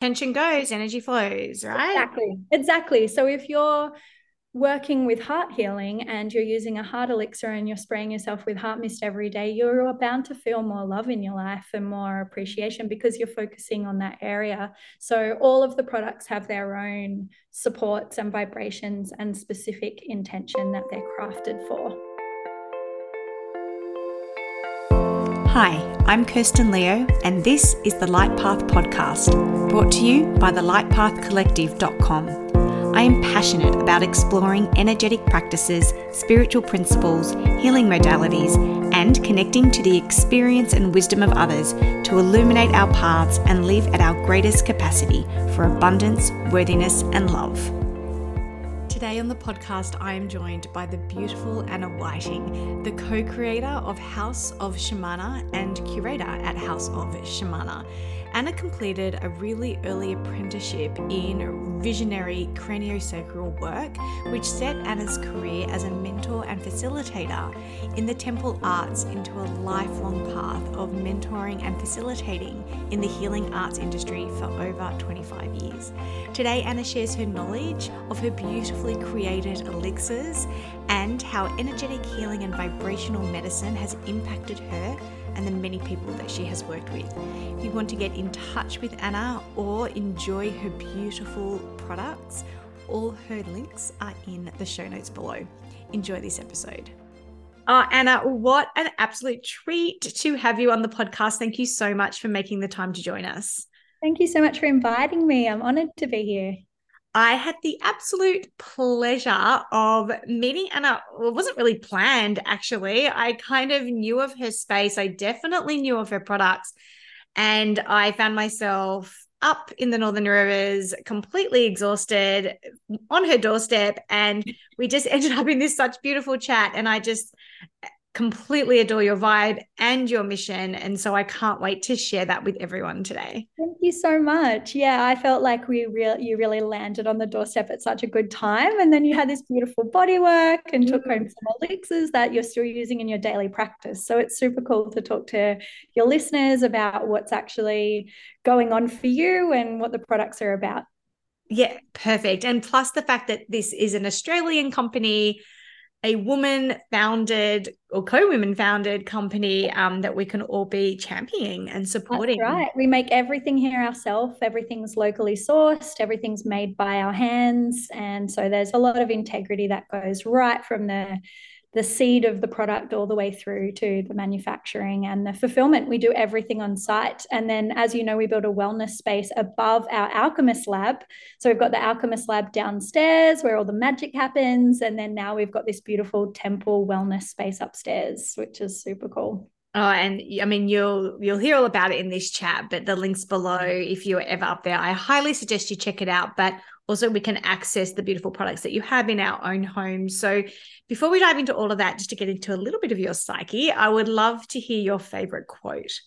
tension goes, energy flows, right? Exactly. Exactly. So if you're working with heart healing and you're using a heart elixir and you're spraying yourself with heart mist every day, you're bound to feel more love in your life and more appreciation because you're focusing on that area. So, all of the products have their own supports and vibrations and specific intention that they're crafted for. Hi, I'm Kirsten Leo, and this is the Light Path Podcast, brought to you by the lightpathcollective.com. I am passionate about exploring energetic practices, spiritual principles, healing modalities, and connecting to the experience and wisdom of others to illuminate our paths and live at our greatest capacity for abundance, worthiness, and love. Today on the podcast, I am joined by the beautiful Anna Whiting, the co creator of House of Shemana and curator at House of Shemana. Anna completed a really early apprenticeship in visionary craniosacral work, which set Anna's career as a mentor and facilitator in the temple arts into a lifelong path of mentoring and facilitating in the healing arts industry for over 25 years. Today, Anna shares her knowledge of her beautifully created elixirs and how energetic healing and vibrational medicine has impacted her and the many people that she has worked with. If you want to get in touch with Anna or enjoy her beautiful products, all her links are in the show notes below. Enjoy this episode. Oh, Anna, what an absolute treat to have you on the podcast. Thank you so much for making the time to join us. Thank you so much for inviting me. I'm honored to be here. I had the absolute pleasure of meeting Anna. Well, it wasn't really planned, actually. I kind of knew of her space. I definitely knew of her products. And I found myself up in the Northern Rivers, completely exhausted on her doorstep. And we just ended up in this such beautiful chat. And I just completely adore your vibe and your mission. And so I can't wait to share that with everyone today. Thank you so much. Yeah, I felt like we really you really landed on the doorstep at such a good time. And then you had this beautiful body work and took home mm. some elixirs that you're still using in your daily practice. So it's super cool to talk to your listeners about what's actually going on for you and what the products are about. Yeah, perfect. And plus the fact that this is an Australian company a woman founded or co-women founded company um, that we can all be championing and supporting. That's right. We make everything here ourselves. Everything's locally sourced. Everything's made by our hands, and so there's a lot of integrity that goes right from the the seed of the product all the way through to the manufacturing and the fulfillment. We do everything on site. And then, as you know, we build a wellness space above our alchemist lab. So we've got the alchemist lab downstairs where all the magic happens. And then now we've got this beautiful temple wellness space upstairs, which is super cool. Oh, and I mean, you'll you'll hear all about it in this chat, but the links below, if you're ever up there, I highly suggest you check it out. But also, we can access the beautiful products that you have in our own homes. So, before we dive into all of that, just to get into a little bit of your psyche, I would love to hear your favorite quote.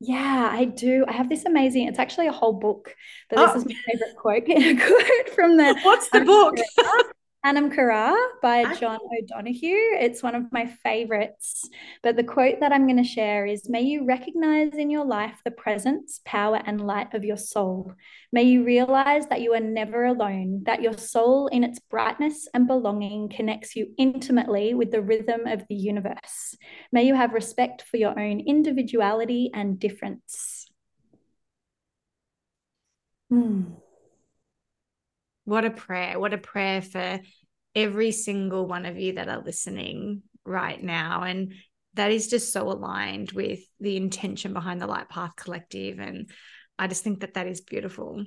Yeah, I do. I have this amazing, it's actually a whole book, but this oh. is my favorite quote. quote from the What's the book? Anam Cara by John O'Donohue. It's one of my favorites. But the quote that I'm going to share is May you recognize in your life the presence, power, and light of your soul. May you realize that you are never alone, that your soul, in its brightness and belonging, connects you intimately with the rhythm of the universe. May you have respect for your own individuality and difference. Hmm. What a prayer. What a prayer for every single one of you that are listening right now. And that is just so aligned with the intention behind the Light Path Collective. And I just think that that is beautiful.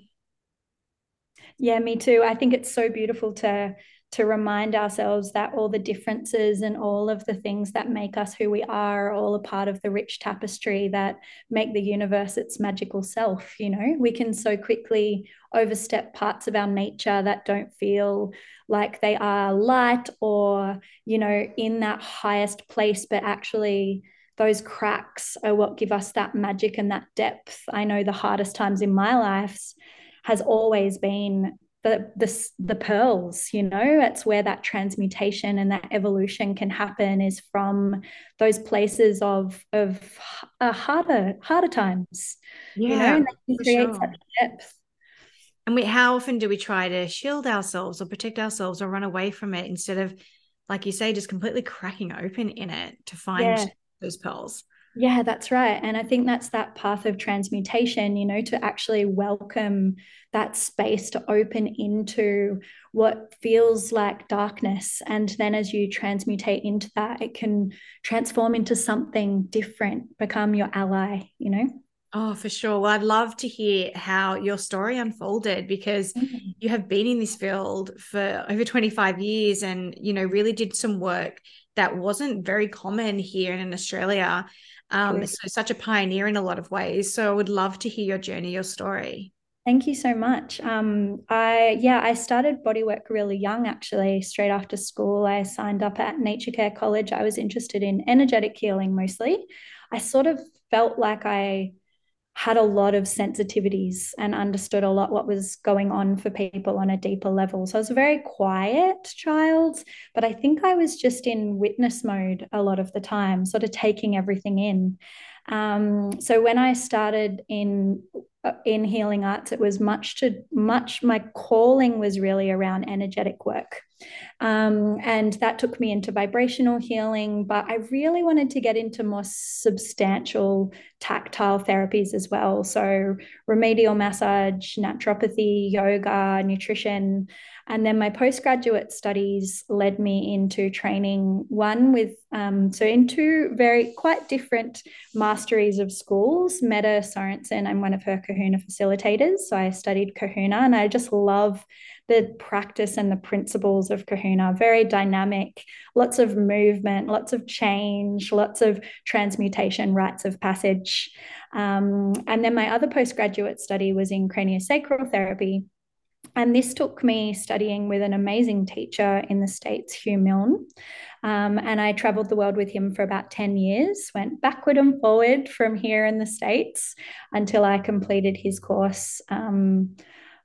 Yeah, me too. I think it's so beautiful to to remind ourselves that all the differences and all of the things that make us who we are are all a part of the rich tapestry that make the universe its magical self you know? We can so quickly overstep parts of our nature that don't feel like they are light or you know in that highest place but actually those cracks are what give us that magic and that depth. I know the hardest times in my life has always been the, the the pearls you know it's where that transmutation and that evolution can happen is from those places of of uh, harder harder times yeah you know sure. depth And we, how often do we try to shield ourselves or protect ourselves or run away from it instead of, like you say, just completely cracking open in it to find yeah. those pearls? Yeah, that's right. And I think that's that path of transmutation, you know, to actually welcome that space to open into what feels like darkness. And then as you transmutate into that, it can transform into something different, become your ally, you know? Oh, for sure. Well, I'd love to hear how your story unfolded because mm-hmm. you have been in this field for over 25 years and, you know, really did some work that wasn't very common here in Australia. Um, so such a pioneer in a lot of ways. So I would love to hear your journey, your story. Thank you so much. Um, I yeah, I started bodywork really young actually. Straight after school, I signed up at Nature Care College. I was interested in energetic healing mostly. I sort of felt like I had a lot of sensitivities and understood a lot what was going on for people on a deeper level. So I was a very quiet child, but I think I was just in witness mode a lot of the time, sort of taking everything in. Um, so when I started in uh, in healing arts, it was much to much my calling was really around energetic work. Um, and that took me into vibrational healing, but I really wanted to get into more substantial tactile therapies as well. So, remedial massage, naturopathy, yoga, nutrition. And then my postgraduate studies led me into training one with, um, so in two very quite different masteries of schools. Meta Sorensen, I'm one of her kahuna facilitators. So I studied kahuna and I just love the practice and the principles of kahuna very dynamic lots of movement lots of change lots of transmutation rites of passage um, and then my other postgraduate study was in craniosacral therapy and this took me studying with an amazing teacher in the States, Hugh Milne. Um, and I traveled the world with him for about 10 years, went backward and forward from here in the States until I completed his course um,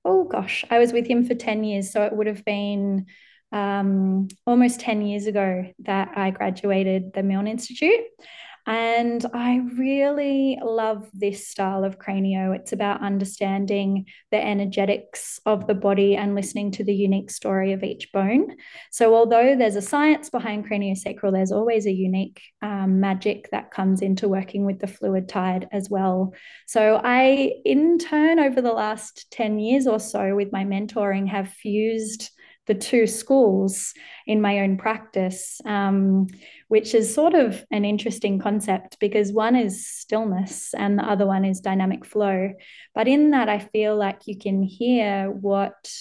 oh gosh, I was with him for 10 years. So it would have been um, almost 10 years ago that I graduated the Milne Institute. And I really love this style of cranio. It's about understanding the energetics of the body and listening to the unique story of each bone. So, although there's a science behind craniosacral, there's always a unique um, magic that comes into working with the fluid tide as well. So, I, in turn, over the last 10 years or so with my mentoring, have fused the two schools in my own practice, um, which is sort of an interesting concept because one is stillness and the other one is dynamic flow. But in that, I feel like you can hear what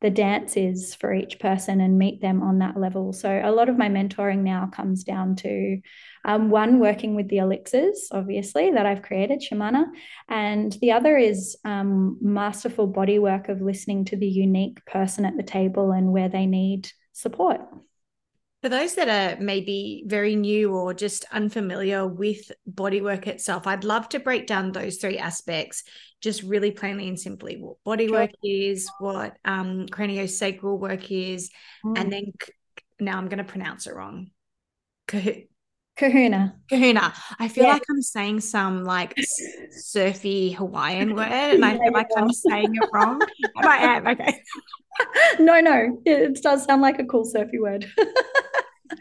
the dance is for each person and meet them on that level. So a lot of my mentoring now comes down to um, one, working with the elixirs, obviously, that I've created, Shemana. And the other is um, masterful body work of listening to the unique person at the table and where they need support. For those that are maybe very new or just unfamiliar with bodywork itself, I'd love to break down those three aspects just really plainly and simply what bodywork sure. is, what um, craniosacral work is, mm. and then now I'm going to pronounce it wrong. Kahuna. Kahuna. I feel yeah. like I'm saying some like surfy Hawaiian word and I feel like I'm saying it wrong. I am. Okay. no, no. It does sound like a cool surfy word.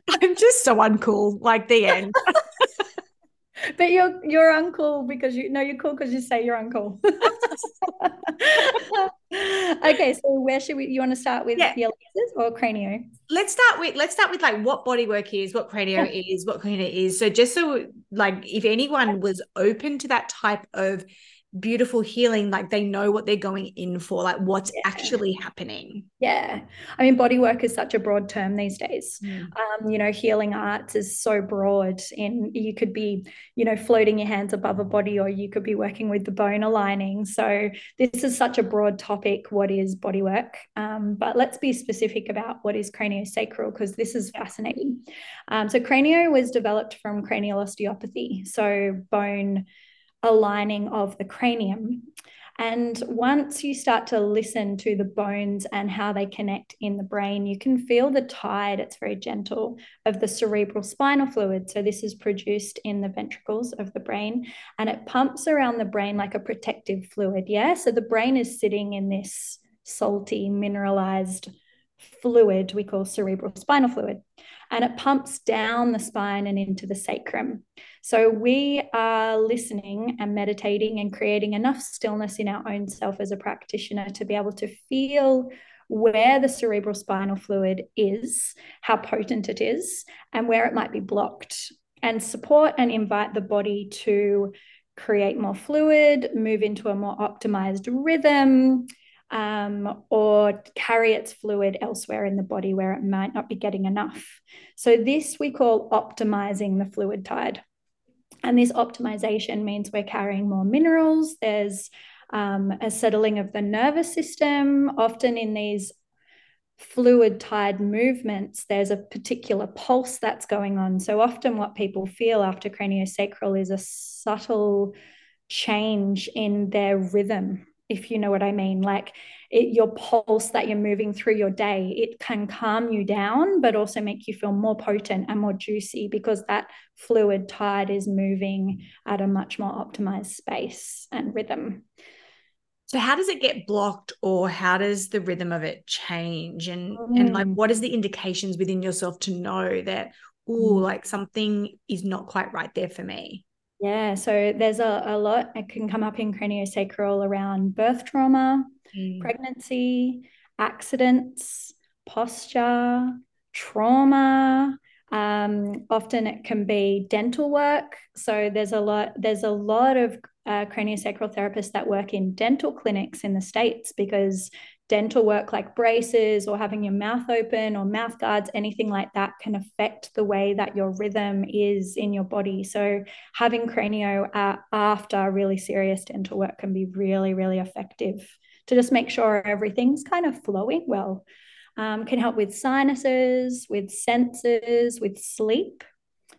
I'm just so uncool, like the end. but you're you're uncool because you know you're cool because you say you're uncool. okay, so where should we? You want to start with yeah. the elixirs or cranio? Let's start with let's start with like what bodywork is, what cranio is, what cranio is. So just so like if anyone was open to that type of beautiful healing like they know what they're going in for like what's yeah. actually happening. Yeah. I mean body work is such a broad term these days. Mm. um, you know healing arts is so broad and you could be you know floating your hands above a body or you could be working with the bone aligning. So this is such a broad topic what is body work? Um, but let's be specific about what is craniosacral because this is fascinating. Um, so cranio was developed from cranial osteopathy. So bone aligning of the cranium. And once you start to listen to the bones and how they connect in the brain, you can feel the tide, it's very gentle, of the cerebral spinal fluid. So, this is produced in the ventricles of the brain and it pumps around the brain like a protective fluid. Yeah. So, the brain is sitting in this salty, mineralized fluid we call cerebral spinal fluid. And it pumps down the spine and into the sacrum. So we are listening and meditating and creating enough stillness in our own self as a practitioner to be able to feel where the cerebral spinal fluid is, how potent it is, and where it might be blocked, and support and invite the body to create more fluid, move into a more optimized rhythm, um, or carry its fluid elsewhere in the body where it might not be getting enough. So, this we call optimizing the fluid tide. And this optimization means we're carrying more minerals. There's um, a settling of the nervous system. Often in these fluid tide movements, there's a particular pulse that's going on. So often, what people feel after craniosacral is a subtle change in their rhythm, if you know what I mean. Like it, your pulse that you're moving through your day, it can calm you down, but also make you feel more potent and more juicy because that fluid tide is moving at a much more optimized space and rhythm. So how does it get blocked or how does the rhythm of it change? And mm. and like mm. what is the indications within yourself to know that oh like something is not quite right there for me? Yeah, so there's a, a lot it can come up in craniosacral around birth trauma, mm. pregnancy, accidents, posture, trauma, um, often it can be dental work. So there's a lot there's a lot of uh, craniosacral therapists that work in dental clinics in the states because dental work like braces or having your mouth open or mouth guards anything like that can affect the way that your rhythm is in your body so having cranio uh, after really serious dental work can be really really effective to just make sure everything's kind of flowing well um, can help with sinuses, with senses, with sleep,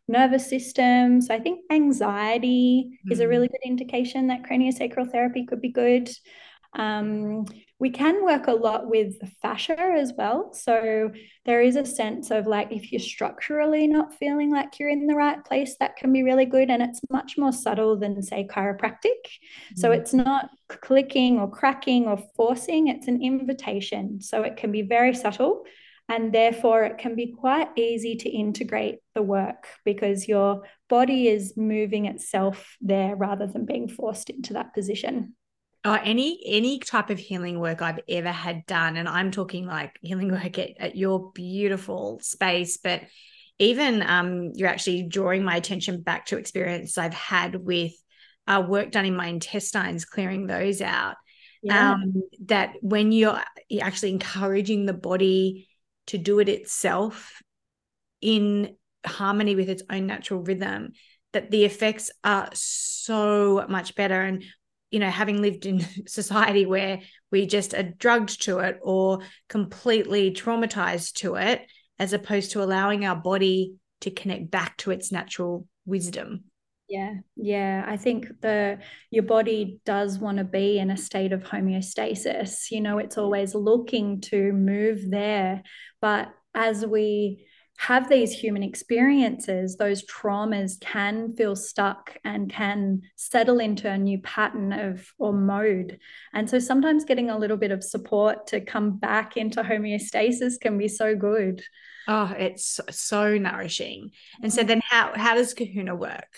nervous system. So I think anxiety mm. is a really mm. good indication that craniosacral therapy could be good. Um, we can work a lot with fascia as well. So there is a sense of like if you're structurally not feeling like you're in the right place, that can be really good. And it's much more subtle than, say, chiropractic. Mm-hmm. So it's not clicking or cracking or forcing, it's an invitation. So it can be very subtle. And therefore, it can be quite easy to integrate the work because your body is moving itself there rather than being forced into that position. Oh, any any type of healing work I've ever had done, and I'm talking like healing work at, at your beautiful space, but even um, you're actually drawing my attention back to experience I've had with uh, work done in my intestines, clearing those out. Yeah. Um, that when you're, you're actually encouraging the body to do it itself in harmony with its own natural rhythm, that the effects are so much better. And you know, having lived in society where we just are drugged to it or completely traumatized to it, as opposed to allowing our body to connect back to its natural wisdom. Yeah, yeah. I think the your body does want to be in a state of homeostasis. You know, it's always looking to move there. But as we have these human experiences, those traumas can feel stuck and can settle into a new pattern of or mode. And so sometimes getting a little bit of support to come back into homeostasis can be so good. Oh, it's so nourishing. And so then how how does kahuna work?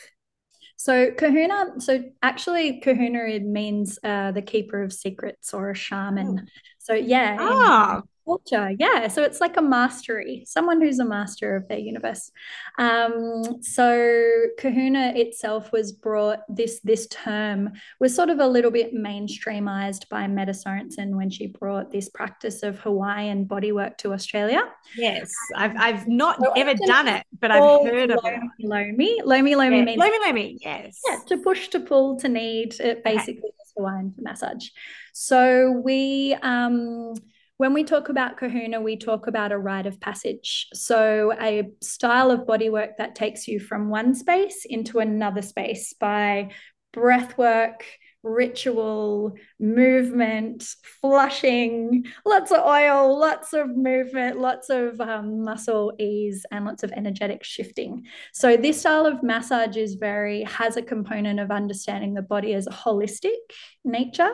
So kahuna, so actually kahuna it means uh, the keeper of secrets or a shaman. Oh. So yeah, ah culture yeah. So it's like a mastery someone who's a master of their universe. Um, so kahuna itself was brought this this term was sort of a little bit mainstreamized by metta sorensen when she brought this practice of hawaiian bodywork to australia. Yes i've, I've not so ever done it but i've heard of it. Lomi lomi. Lomi yeah. means lomi lomi yes. Yeah to push to pull to need it basically okay. is hawaiian for massage. So we um when we talk about kahuna, we talk about a rite of passage. So, a style of bodywork that takes you from one space into another space by breath work, ritual, movement, flushing, lots of oil, lots of movement, lots of um, muscle ease, and lots of energetic shifting. So, this style of massage is very, has a component of understanding the body as a holistic nature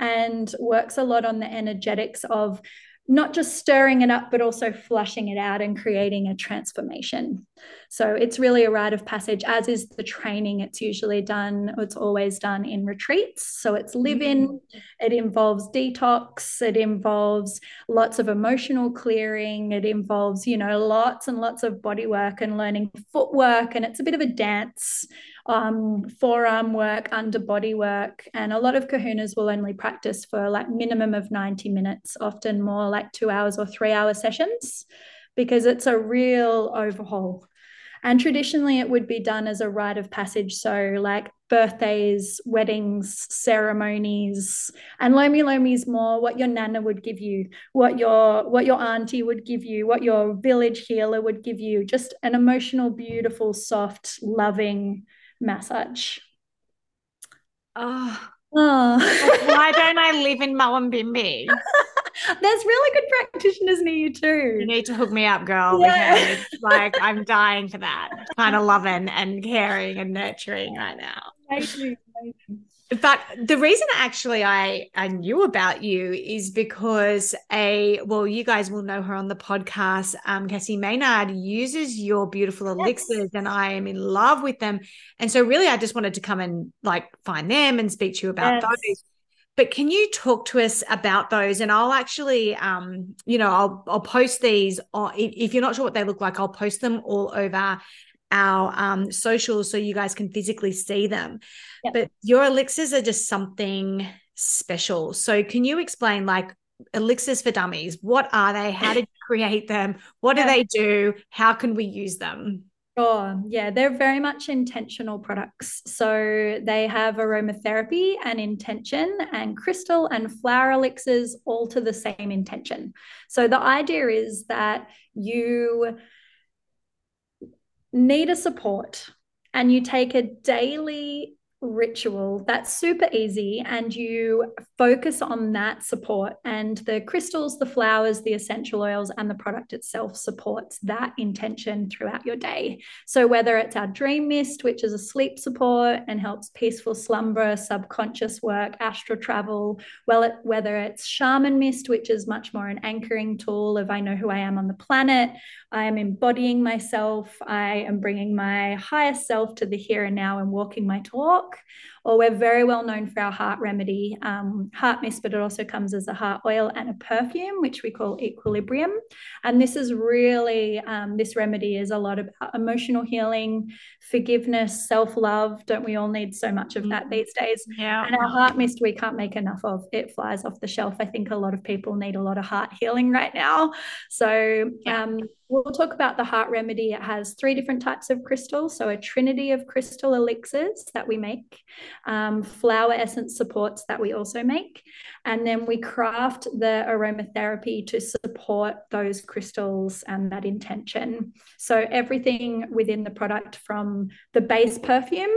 and works a lot on the energetics of not just stirring it up, but also flushing it out and creating a transformation. So it's really a rite of passage, as is the training. It's usually done, it's always done in retreats. So it's live in, mm-hmm. it involves detox, it involves lots of emotional clearing, it involves, you know, lots and lots of body work and learning footwork. And it's a bit of a dance um, forearm work, under body work. And a lot of kahunas will only practice for like minimum of 90 minutes, often more like two hours or three hour sessions, because it's a real overhaul. And traditionally, it would be done as a rite of passage. So, like birthdays, weddings, ceremonies, and Lomi Lomi is more what your nana would give you, what your what your auntie would give you, what your village healer would give you. Just an emotional, beautiful, soft, loving massage. Oh, oh. why don't I live in Mullumbimby? There's really good practitioners near you too. You need to hook me up, girl, yeah. like I'm dying for that. Kind of loving and caring and nurturing right now. Amazing, amazing. But the reason actually I, I knew about you is because a well, you guys will know her on the podcast. Um, Cassie Maynard uses your beautiful elixirs, yes. and I am in love with them. And so, really, I just wanted to come and like find them and speak to you about yes. those. But can you talk to us about those? And I'll actually, um, you know, I'll I'll post these. On, if you're not sure what they look like, I'll post them all over our um, socials so you guys can physically see them. Yep. But your elixirs are just something special. So can you explain like elixirs for dummies? What are they? How did you create them? What do they do? How can we use them? Sure. Yeah, they're very much intentional products. So they have aromatherapy and intention, and crystal and flower elixirs all to the same intention. So the idea is that you need a support and you take a daily ritual that's super easy and you focus on that support and the crystals the flowers the essential oils and the product itself supports that intention throughout your day. So whether it's our dream mist which is a sleep support and helps peaceful slumber subconscious work astral travel well it, whether it's shaman mist which is much more an anchoring tool of i know who i am on the planet i am embodying myself. I am bringing my higher self to the here and now and walking my talk or we're very well known for our heart remedy, um, heart mist, but it also comes as a heart oil and a perfume, which we call equilibrium. And this is really, um, this remedy is a lot about emotional healing, forgiveness, self love. Don't we all need so much of that these days? Yeah. And our heart mist, we can't make enough of. It flies off the shelf. I think a lot of people need a lot of heart healing right now. So, yeah. um, We'll talk about the heart remedy. It has three different types of crystals. So, a trinity of crystal elixirs that we make, um, flower essence supports that we also make. And then we craft the aromatherapy to support those crystals and that intention. So, everything within the product from the base perfume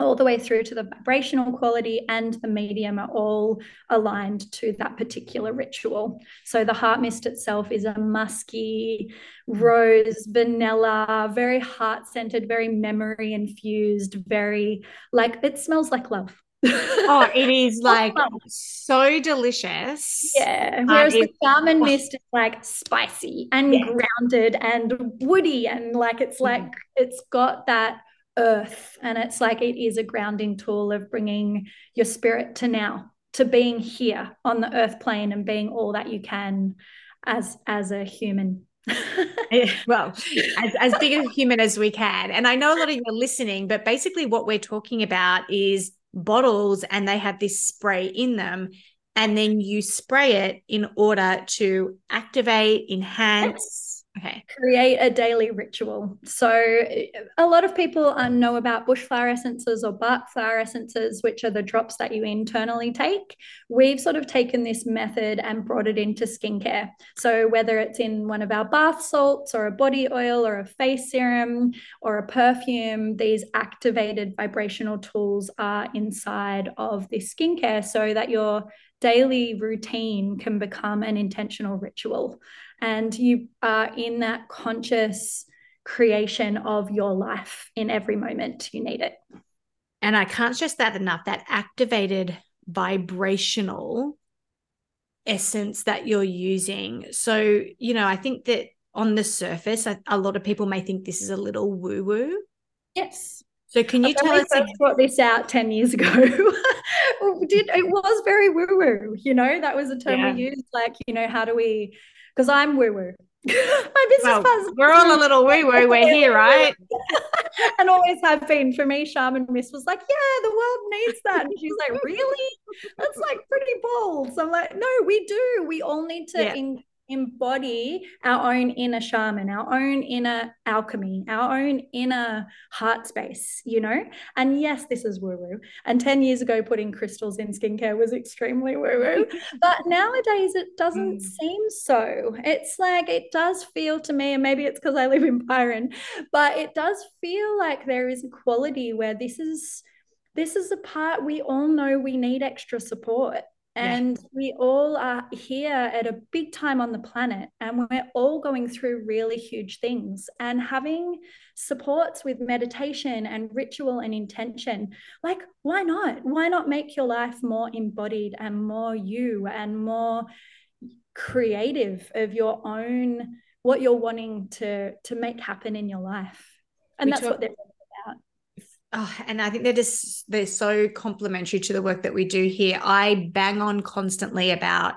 all the way through to the vibrational quality and the medium are all aligned to that particular ritual. So the heart mist itself is a musky, rose, vanilla, very heart centered, very memory infused, very like it smells like love. oh, it is like so delicious. Yeah. Whereas um, the shaman mist is like spicy and yeah. grounded and woody and like it's like mm. it's got that earth. And it's like it is a grounding tool of bringing your spirit to now to being here on the earth plane and being all that you can as as a human. Eh, well as, as big a human as we can. And i know a lot of you are listening but basically what we're talking about is bottles and they have this spray in them. And then you spray it in order to activate enhance Okay. Create a daily ritual. So, a lot of people uh, know about bush flower essences or Bach flower essences, which are the drops that you internally take. We've sort of taken this method and brought it into skincare. So, whether it's in one of our bath salts or a body oil or a face serum or a perfume, these activated vibrational tools are inside of this skincare so that your daily routine can become an intentional ritual and you are in that conscious creation of your life in every moment you need it. And I can't stress that enough that activated vibrational essence that you're using. So, you know, I think that on the surface, a, a lot of people may think this is a little woo woo. Yes. So can you tell us? I brought this out ten years ago. Did it was very woo woo. You know that was a term yeah. we used. Like you know how do we because I'm woo woo. My business well, We're all a little woo woo. We're here, right? and always have been. For me, Shaman Miss was like, yeah, the world needs that. And she's like, really? That's like pretty bold. So I'm like, no, we do. We all need to yeah. in- embody our own inner shaman, our own inner alchemy, our own inner heart space, you know? And yes, this is woo woo. And 10 years ago, putting crystals in skincare was extremely woo woo. but nowadays, it doesn't mm. seem so. It's like, it does feel to me, and maybe it's because I live in Byron, but it does feel like there is a quality where this is. This is a part we all know we need extra support and yeah. we all are here at a big time on the planet, and we're all going through really huge things. And having supports with meditation and ritual and intention, like, why not? Why not make your life more embodied and more you and more creative of your own what you're wanting to to make happen in your life and we that's talk, what they're Oh, and I think they're just they're so complementary to the work that we do here. I bang on constantly about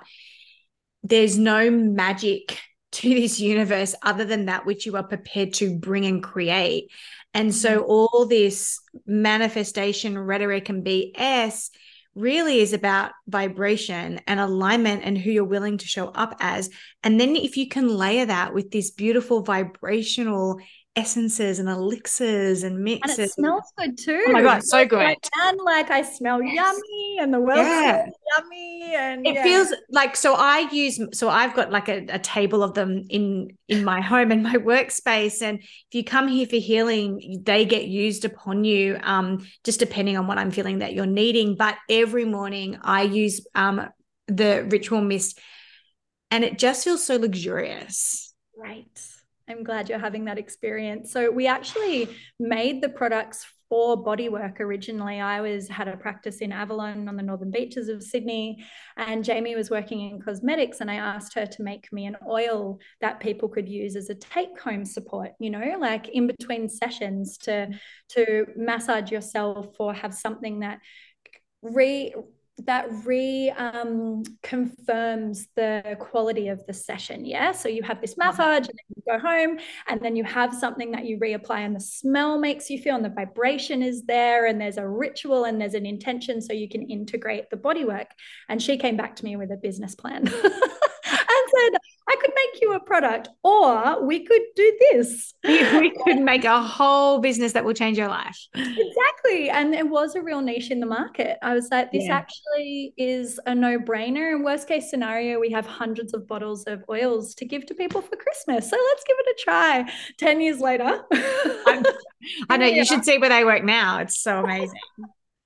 there's no magic to this universe other than that which you are prepared to bring and create. And so mm-hmm. all this manifestation rhetoric and BS really is about vibration and alignment and who you're willing to show up as. And then if you can layer that with this beautiful vibrational essences and elixirs and mixes. And it smells good too. Oh my god, so good. And like I smell yes. yummy and the world yeah. yummy and it yeah. feels like so I use so I've got like a, a, table of them in in my home and my workspace and if you come here for healing they get used upon you um just depending on what I'm feeling that you're needing but every morning I use um the ritual mist and it just feels so luxurious. Right I'm glad you're having that experience. So we actually made the products for bodywork originally. I was had a practice in Avalon on the northern beaches of Sydney, and Jamie was working in cosmetics, and I asked her to make me an oil that people could use as a take-home support. You know, like in between sessions to to massage yourself or have something that re that re um, confirms the quality of the session. Yeah. So you have this massage and then you go home and then you have something that you reapply and the smell makes you feel and the vibration is there and there's a ritual and there's an intention so you can integrate the body work. And she came back to me with a business plan. And said, I could make you a product, or we could do this. we could make a whole business that will change your life. Exactly. And there was a real niche in the market. I was like, this yeah. actually is a no brainer. And worst case scenario, we have hundreds of bottles of oils to give to people for Christmas. So let's give it a try. 10 years later. i know you should see where they work now. It's so amazing.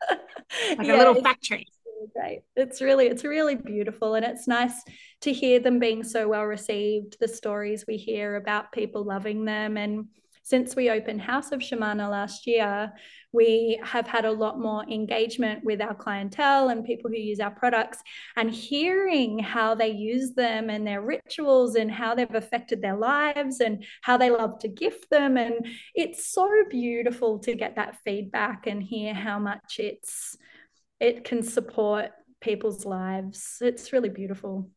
Like yeah, a little factory great. It's really, it's really beautiful. And it's nice to hear them being so well received, the stories we hear about people loving them. And since we opened House of Shemana last year, we have had a lot more engagement with our clientele and people who use our products and hearing how they use them and their rituals and how they've affected their lives and how they love to gift them. And it's so beautiful to get that feedback and hear how much it's it can support people's lives. It's really beautiful.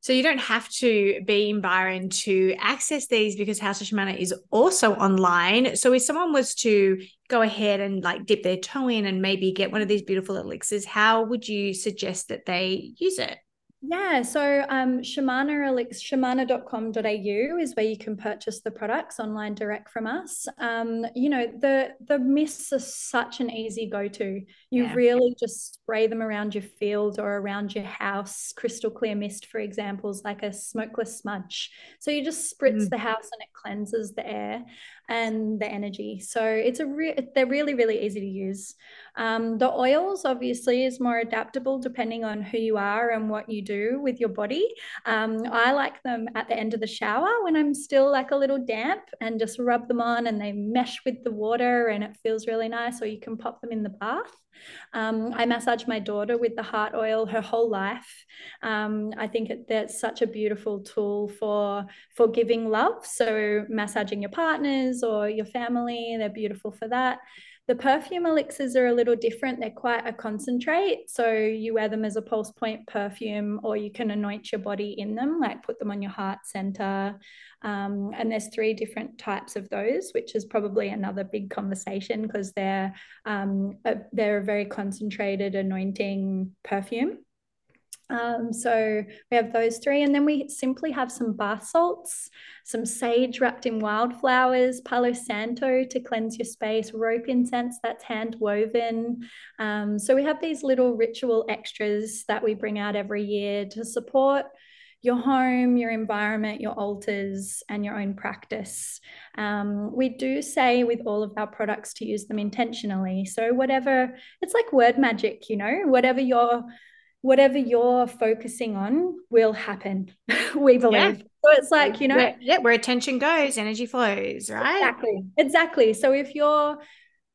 So you don't have to be in Byron to access these because House of Shemana is also online. So if someone was to go ahead and like dip their toe in and maybe get one of these beautiful elixirs, how would you suggest that they use it? Yeah, so um, Shemana Elix, shemana.com.au is where you can purchase the products online direct from us. Um, you know, the the mists are such an easy go-to. You yeah. really just spray them around your field or around your house. Crystal clear mist, for example, is like a smokeless smudge. So you just spritz mm. the house and it cleanses the air and the energy. So it's a re- they're really really easy to use. Um, the oils obviously is more adaptable depending on who you are and what you do with your body. Um, I like them at the end of the shower when I'm still like a little damp and just rub them on and they mesh with the water and it feels really nice. Or you can pop them in the bath. Um, I massage my daughter with the heart oil her whole life. Um, I think it, that's such a beautiful tool for for giving love. So massaging your partners or your family, they're beautiful for that. The perfume elixirs are a little different. They're quite a concentrate. So you wear them as a pulse point perfume, or you can anoint your body in them, like put them on your heart center. Um, and there's three different types of those, which is probably another big conversation because they're um, they're a very concentrated anointing perfume. Um, so we have those three, and then we simply have some bath salts, some sage wrapped in wildflowers, Palo Santo to cleanse your space, rope incense that's hand woven. Um, so we have these little ritual extras that we bring out every year to support your home, your environment, your altars, and your own practice. Um, we do say with all of our products to use them intentionally. So, whatever, it's like word magic, you know, whatever your whatever you're focusing on will happen we believe. Yeah. so it's like you know where, yeah where attention goes energy flows right? Exactly exactly. So if you're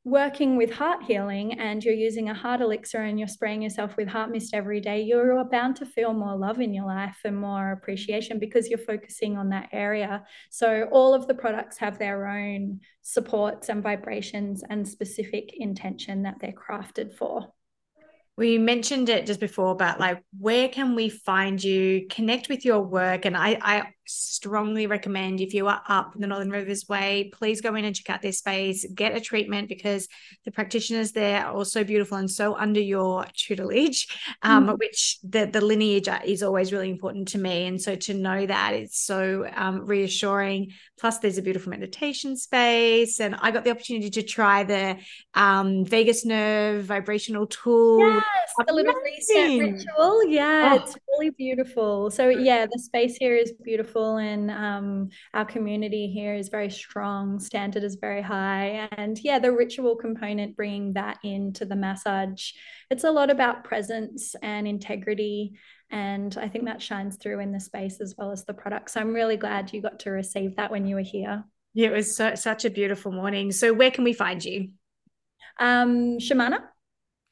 working with heart healing and you're using a heart elixir and you're spraying yourself with heart mist every day you're bound to feel more love in your life and more appreciation because you're focusing on that area. So all of the products have their own supports and vibrations and specific intention that they're crafted for we mentioned it just before but like where can we find you connect with your work? And i i strongly recommend if you are up the Northern Rivers Way, please go in and check out their space, get a treatment because the practitioners there are also beautiful and so under your tutelage, um, mm which the, the lineage is always really important to me. And so to know that it's so um, reassuring. Plus, there's a beautiful meditation space. And I got the opportunity to try the um, vagus nerve vibrational tool. Yes, the little reset ritual. Yeah, oh. it's really beautiful. So, yeah, the space here is beautiful and um, our community here is very strong standard is very high and yeah the ritual component bringing that into the massage it's a lot about presence and integrity and i think that shines through in the space as well as the product. So i'm really glad you got to receive that when you were here. Yeah it was so, such a beautiful morning. So where can we find you? Um shemana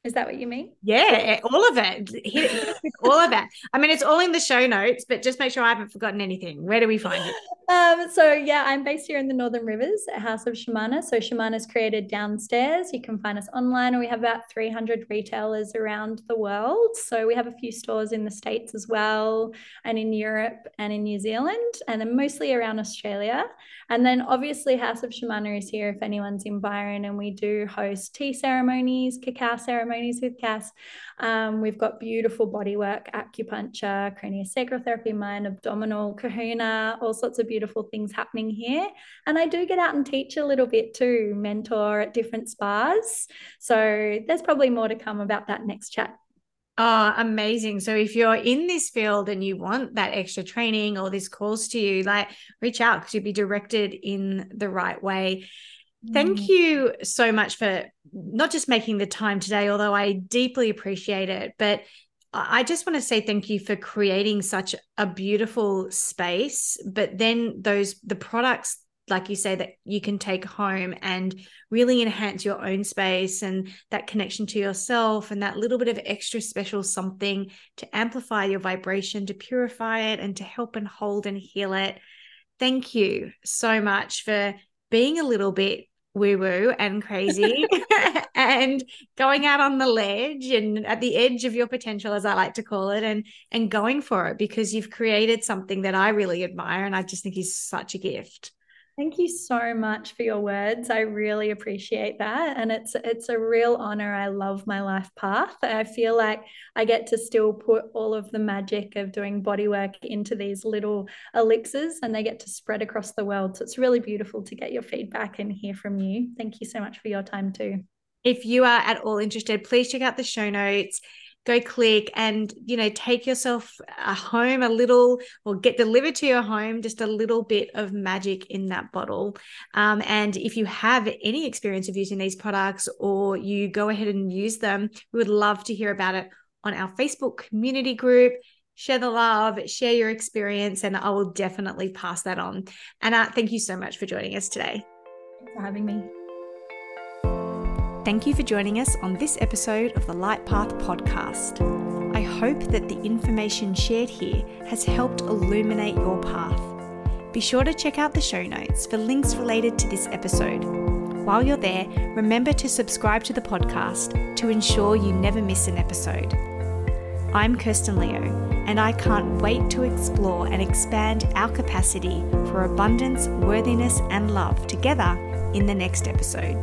is that what you mean? Yeah, all of it. all of it. I mean, it's all in the show notes, but just make sure I haven't forgotten anything. Where do we find it? Um, so yeah, I'm based here in the Northern Rivers at House of Shemana. So Shemana's created downstairs. You can find us online, and we have about 300 retailers around the world. So we have a few stores in the States as well, and in Europe and in New Zealand, and then mostly around Australia. And then obviously House of Shemana is here if anyone's in Byron, and we do host tea ceremonies, cacao ceremonies with Cass. Um, we've got beautiful bodywork, acupuncture, craniosacral therapy, mind, abdominal, kahuna, all sorts of beautiful things happening here. And I do get out and teach a little bit too, mentor at different spas. So there's probably more to come about that next chat. Oh, amazing. So if you're in this field and you want that extra training or this calls to you, like reach out because you'll be directed in the right way. Thank mm. you so much for not just making the time today, although I deeply appreciate it, but I just want to say thank you for creating such a beautiful space. But then those the products, like you say, that you can take home and really enhance your own space and that connection to yourself and that little bit of extra special something to amplify your vibration, to purify it, and to help and hold and heal it. Thank you so much for being a little bit woo woo and crazy and going out on the ledge and at the edge of your potential as I like to call it and and going for it because you've created something that I really admire and I just think is such a gift. Thank you so much for your words. I really appreciate that. And it's it's a real honor. I love my life path. I feel like I get to still put all of the magic of doing body work into these little elixirs and they get to spread across the world. So it's really beautiful to get your feedback and hear from you. Thank you so much for your time too. If you are at all interested, please check out the show notes go click and you know take yourself a home a little or get delivered to your home just a little bit of magic in that bottle. Um, and if you have any experience of using these products or you go ahead and use them we would love to hear about it on our facebook community group. Share the love share your experience and i will definitely pass that on. Anna thank you so much for joining us today. Thanks for having me Thank you for joining us on this episode of the Light Path podcast. I hope that the information shared here has helped illuminate your path. Be sure to check out the show notes for links related to this episode. While you're there, remember to subscribe to the podcast to ensure you never miss an episode. I'm Kirsten Leo, and I can't wait to explore and expand our capacity for abundance, worthiness, and love together in the next episode.